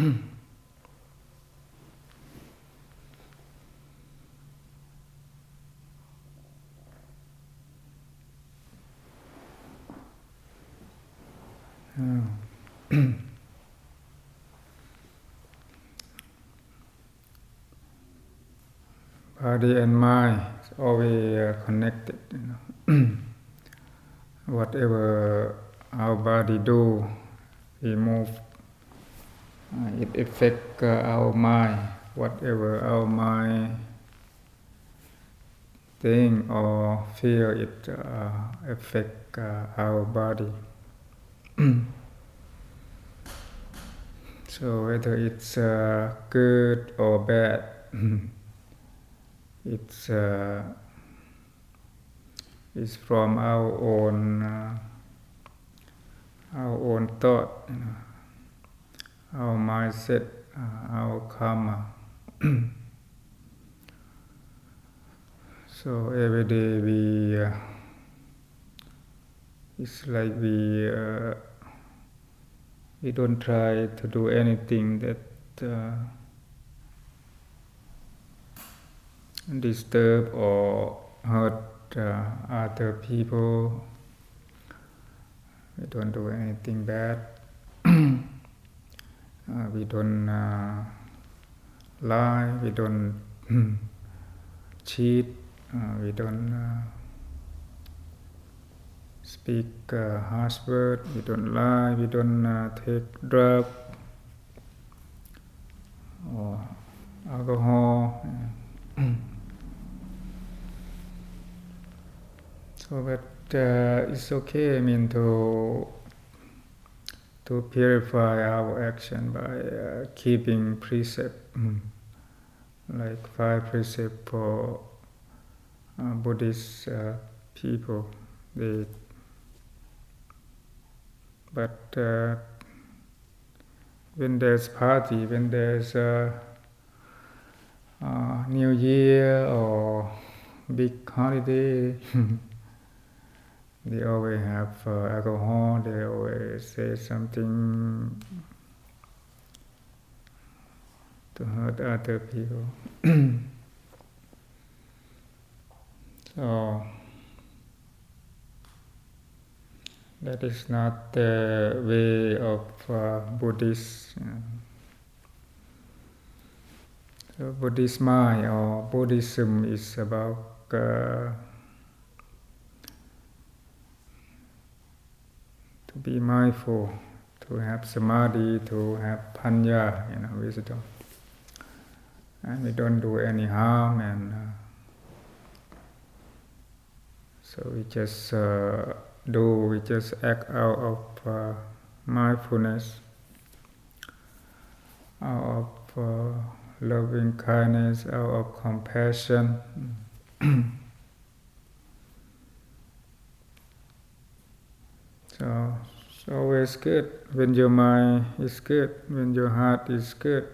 Body and mind is always uh, connected. You know. Whatever our body do, we move. Uh, it affect our mind. Whatever our mind think or feel, it uh, affect uh, our body. so whether it's uh, good or bad, it's it's from our own uh, our own thought, you know, our mindset, uh, our karma. so every day we uh, it's like we uh, we don't try to do anything that uh, disturb or hurt uh, other people. We don't do anything bad. uh, we don't uh, lie. We don't cheat. Uh, we don't uh, speak uh, harsh words, We don't lie. We don't take drug or alcohol. So, but it's okay. I mean to to purify our action by uh, keeping precept, mm, like five precept for uh, Buddhist uh, people. They, but uh, when there's party, when there's a, New Year or big holiday. They always have uh, alcohol, they always say something to hurt other people. so, that is not the way of uh, Buddhist. So Buddhist mind or Buddhism is about uh, to be mindful, to have samadhi, to have panya, you know, wisdom. And we don't do any harm, and uh, so we just uh, do, we just act out of uh, mindfulness, out of uh, loving kindness, out of compassion. So it's always good when your mind is good, when your heart is good.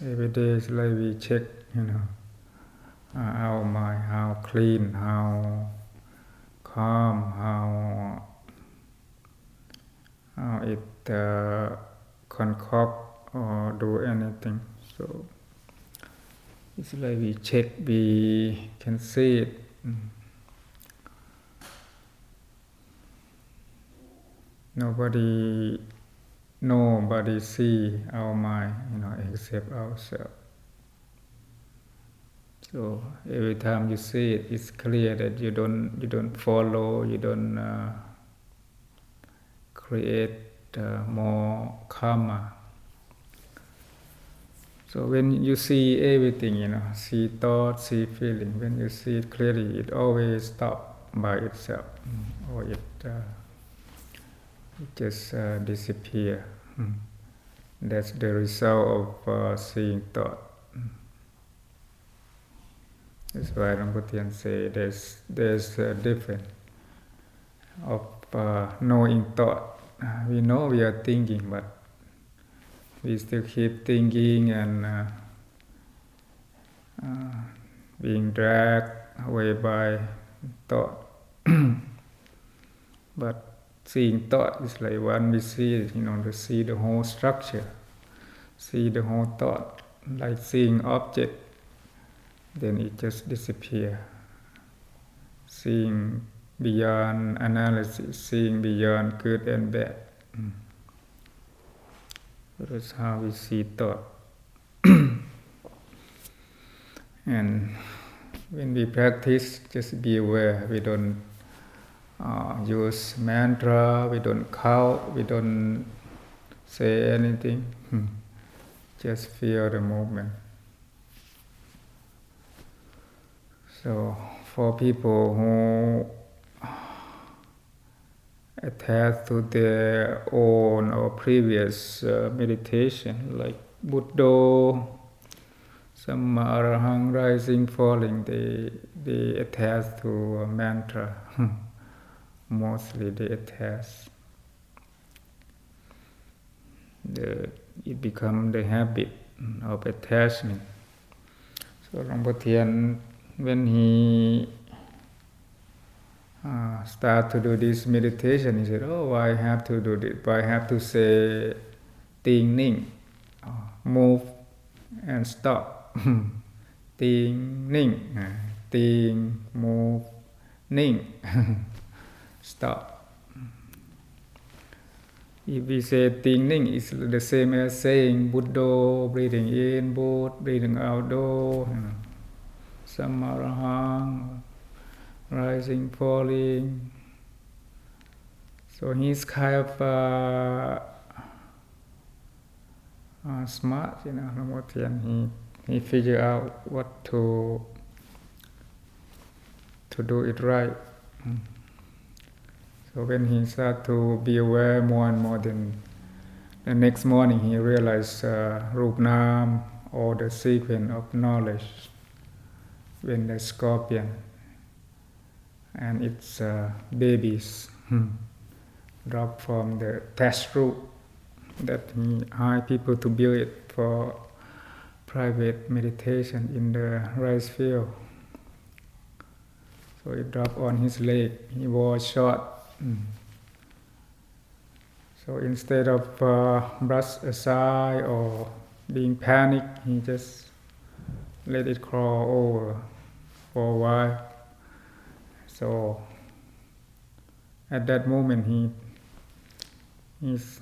Every day is like we check, you know, uh, our mind, how clean, how calm, how how it uh, concoct or do anything. So. It's like we check, we can see it. Nobody, nobody see our mind, you know, except ourselves. So every time you see it, it's clear that you don't you don't follow, you don't uh, create uh, more karma so when you see everything, you know, see thought, see feeling, when you see it clearly, it always stop by itself, mm. or it, uh, it just uh, disappear. Mm. That's the result of uh, seeing thought. Mm. That's why Rambutan say there's there's a difference of uh, knowing thought. we know we are thinking, but we still keep thinking and uh, uh, being dragged away by thought. but seeing thought is like when we see, you know, to see the whole structure, see the whole thought, like seeing object, then it just disappear. Seeing beyond analysis, seeing beyond good and bad. Mm. That's how we see thought. and when we practice, just be aware. We don't uh, use mantra, we don't count, we don't say anything. Hmm. Just feel the movement. So, for people who attach to their own or previous uh, meditation, like Buddha, some arahang rising, falling, they they attach to a mantra. Mostly they attach. The, it become the habit of attachment. So Luangpu when he uh, start to do this meditation, he said, "Oh, I have to do this. I have to say, ting ning, uh, move and stop, ting ning, uh, ting move ning, stop." If we say ting ning, it's the same as saying Buddha, breathing in, Buddha, breathing out, do, you know, samarahang rising, falling. So he's kind of uh, uh, smart, you know, and he he figure out what to to do it right. So when he start to be aware more and more, then the next morning he realized uh, Rupnam or the sequence of knowledge when the scorpion and its uh, babies hmm, drop from the test root that he hired people to build it for private meditation in the rice field. So it dropped on his leg. He was shot. Mm. So instead of uh, brush aside or being panicked, he just let it crawl over for a while. So at that moment, he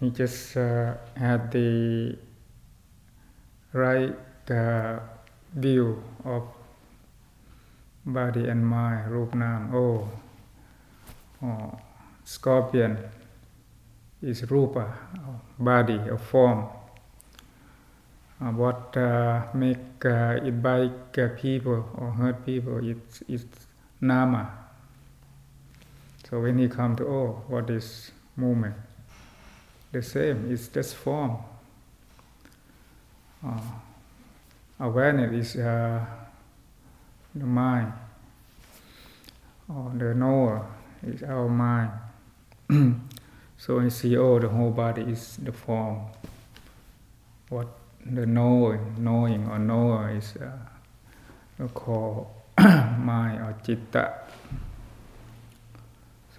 he just uh, had the right uh, view of body and mind, rup nam. Oh, oh, scorpion is rupa, body, a form. Uh, what uh, make uh, it bite uh, people or hurt people? It's, it's nama, so when he come to oh, what is movement? The same, it's just form. Uh, awareness is uh, the mind, or the knower is our mind. so we see, oh, the whole body is the form. What the knowing, knowing or knower is uh, called mind or citta.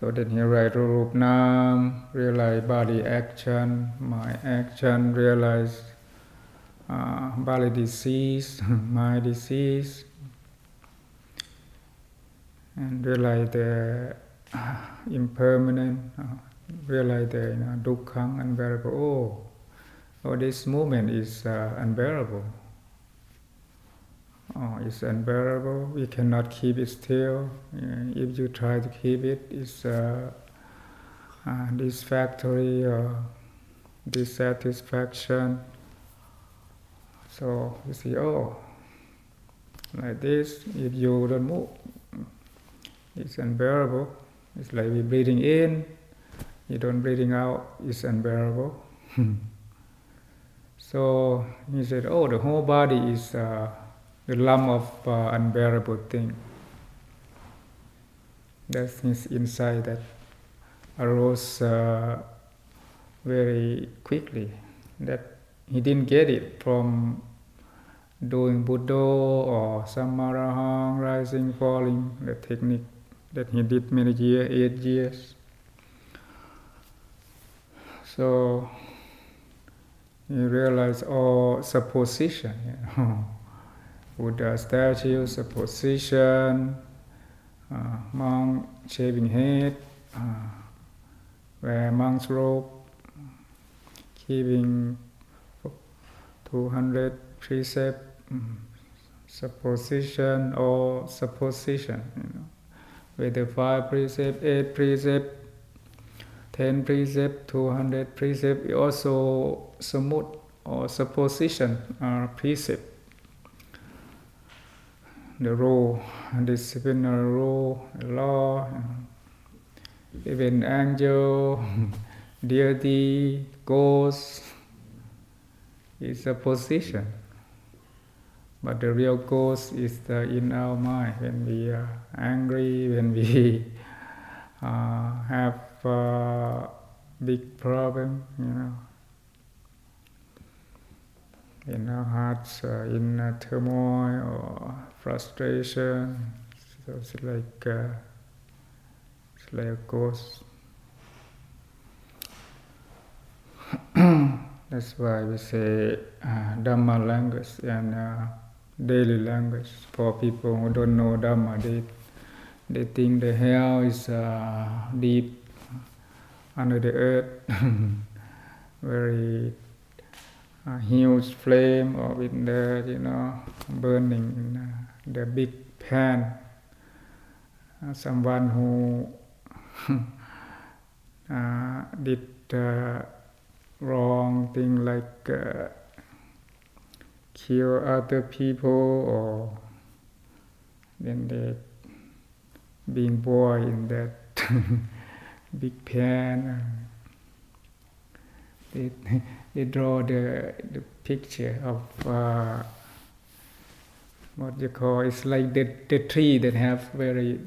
So then he write Rup Nam, realize body action, my action, realize uh, body disease, my disease, and realize the uh, impermanent, uh, realize the you know, dukkha, unbearable. Oh, oh, this movement is uh, unbearable oh, it's unbearable. We cannot keep it still. Uh, if you try to keep it, it's uh, uh, or dissatisfaction. So you see, oh, like this, if you don't move, it's unbearable. It's like we breathing in, you don't breathing out, it's unbearable. so he said, oh, the whole body is uh, the lump of uh, unbearable thing. That's his insight that arose uh, very quickly. That he didn't get it from doing Buddha or Samarahang, rising, falling, the technique that he did many years, eight years. So you realize all supposition. You know? Buddha statue, supposition, uh, monk shaving head, uh, wear monk's robe, keeping 200 precept, mm, supposition or supposition. You know, whether five precept, eight precept, ten precept, two hundred precept, also samut or supposition or precept. The rule, disciplinary rule, law, even angel, deity, ghost, is a position. But the real ghost is the, in our mind when we are angry, when we uh, have a big problem, you know, in our hearts, uh, in turmoil or frustration. So it's like uh, it's like a ghost. That's why we say uh, Dhamma language and uh, daily language. For people who don't know Dhamma, they, they think the hell is uh, deep under the earth, very uh, huge flame or in there, you know, burning in uh, the big pan. Uh, someone who uh, did uh, wrong thing like uh, kill other people or then they being born in that big pan they, they draw the, the picture of uh, what you call it's like the, the tree that have very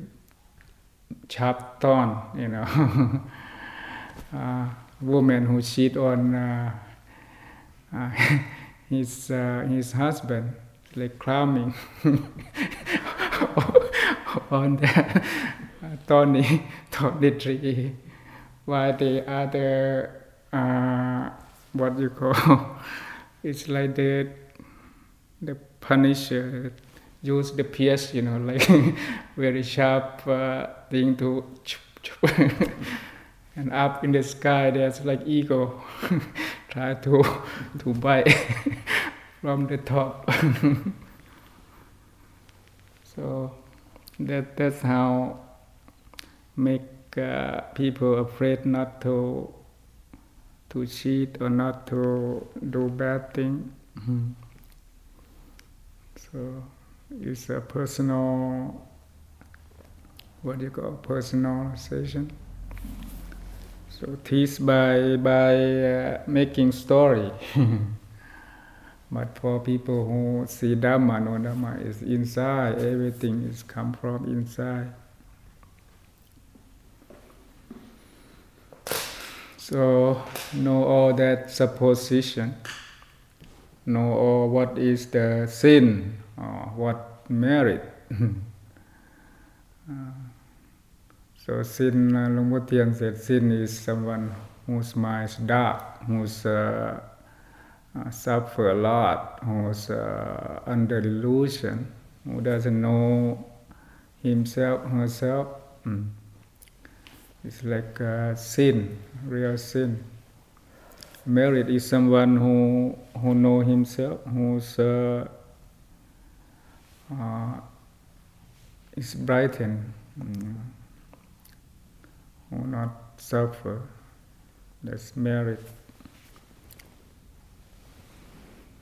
sharp thorn you know. Uh, woman who cheat on uh, uh, his uh, his husband, like climbing on the thorny thorny tree, while the other uh, what you call it's like the the punisher use the pierce, you know, like very sharp uh, thing to and up in the sky there's like eagle try to to bite from the top. So that that's how make uh, people afraid not to to cheat or not to do bad thing. Mm-hmm. so it's a personal what do you call personalization so teach by by uh, making story. but for people who see Dhamma, no Dhamma is inside. Everything is come from inside. So know all that supposition. Know all what is the sin or what merit. uh, so sin, uh, Teean said, sin is someone whose mind is dark, who's uh, uh, suffer a lot, who's uh, under delusion, who doesn't know himself, herself. Mm. It's like uh, sin, real sin. Merit is someone who who know himself, who's uh, uh, is brightened. Mm not suffer. That's merit.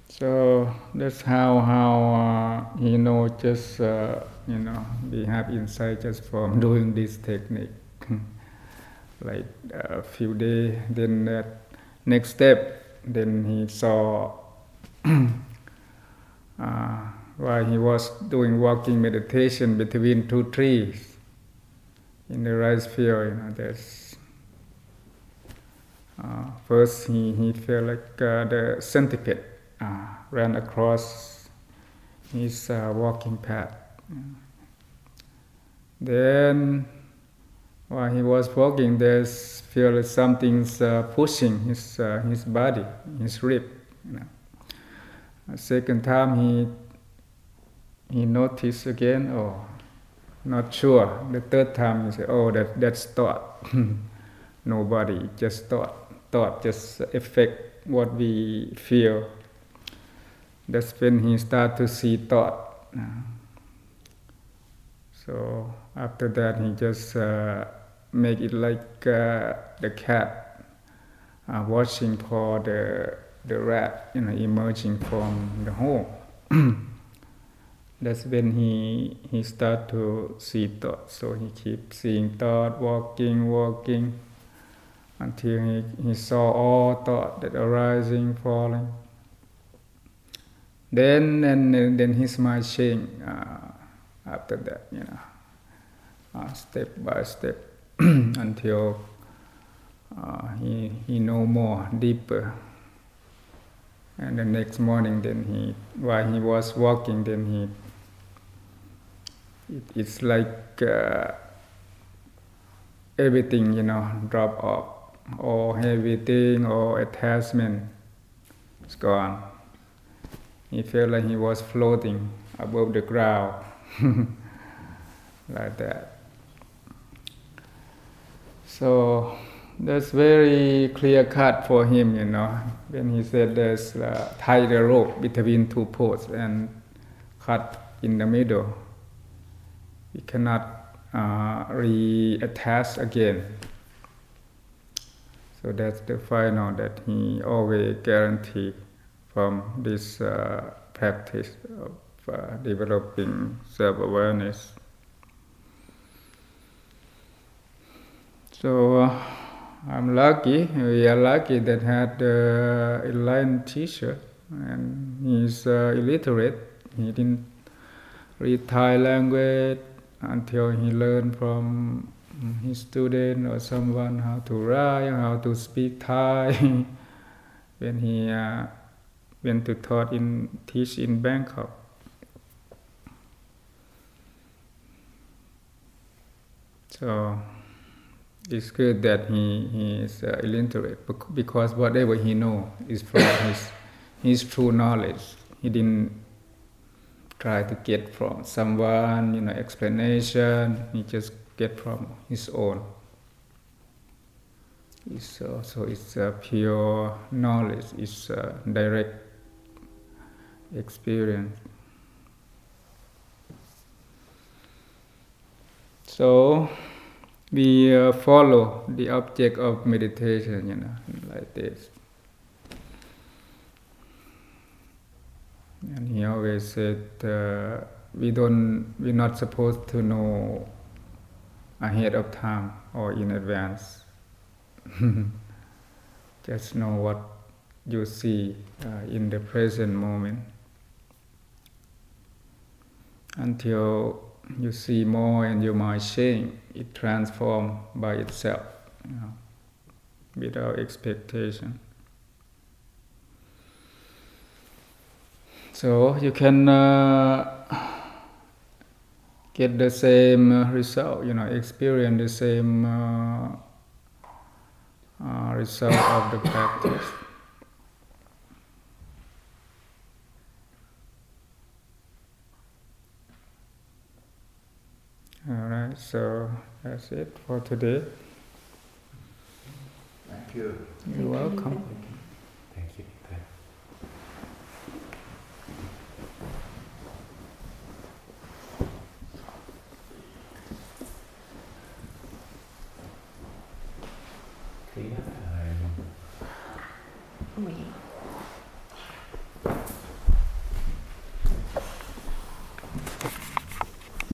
So that's how how uh, you know just uh, you know we have insight just from doing this technique. like a few days, then that next step, then he saw uh, while he was doing walking meditation between two trees in the rice field, you know, there's uh, first he, he felt like uh, the centipede uh, ran across his uh, walking path. Then while he was walking, there's feel something's uh, pushing his uh, his body, his rib. You know. Second time he he noticed again, oh, not sure. The third time he said, oh, that that's thought. Nobody, just thought. Thought just affect what we feel. That's when he start to see thought. So after that, he just uh, make it like uh, the cat uh, watching for the the rat, you know, emerging from the hole. That's when he he start to see thought. So he keep seeing thought, walking, walking, until he, he saw all thought that arising, falling. Then and then his mind uh, after that, you know, uh, step by step until uh, he he know more deeper. And the next morning, then he while he was walking, then he it's like uh, everything you know drop off, or everything or attachment is gone. He felt like he was floating above the ground, like that. So that's very clear cut for him, you know, when he said there's uh, tie the rope between two poles and cut in the middle. You cannot uh, reattach again. So that's the final that he always guarantee from this uh, practice of uh, developing self-awareness. So uh, I'm lucky. We are lucky that had uh, enlightened teacher, and he's uh, illiterate. He didn't read Thai language until he learned from his student or someone how to write, how to speak Thai. when he uh, went to taught in teach in Bangkok. So it's good that he, he is uh, illiterate because whatever he know is from his his true knowledge. He didn't try to get from someone, you know, explanation. He just get from his own. It's, uh, so it's uh, pure knowledge. It's uh, direct experience. So we follow the object of meditation, you know, like this. And he always said, uh, we don't, we're not supposed to know ahead of time or in advance. Just know what you see uh, in the present moment until you see more and your mind change, it transforms by itself, you know, without expectation. So you can uh, get the same uh, result, you know, experience the same uh, uh result of the practice. All right, so that's it for today. Thank you. You're welcome.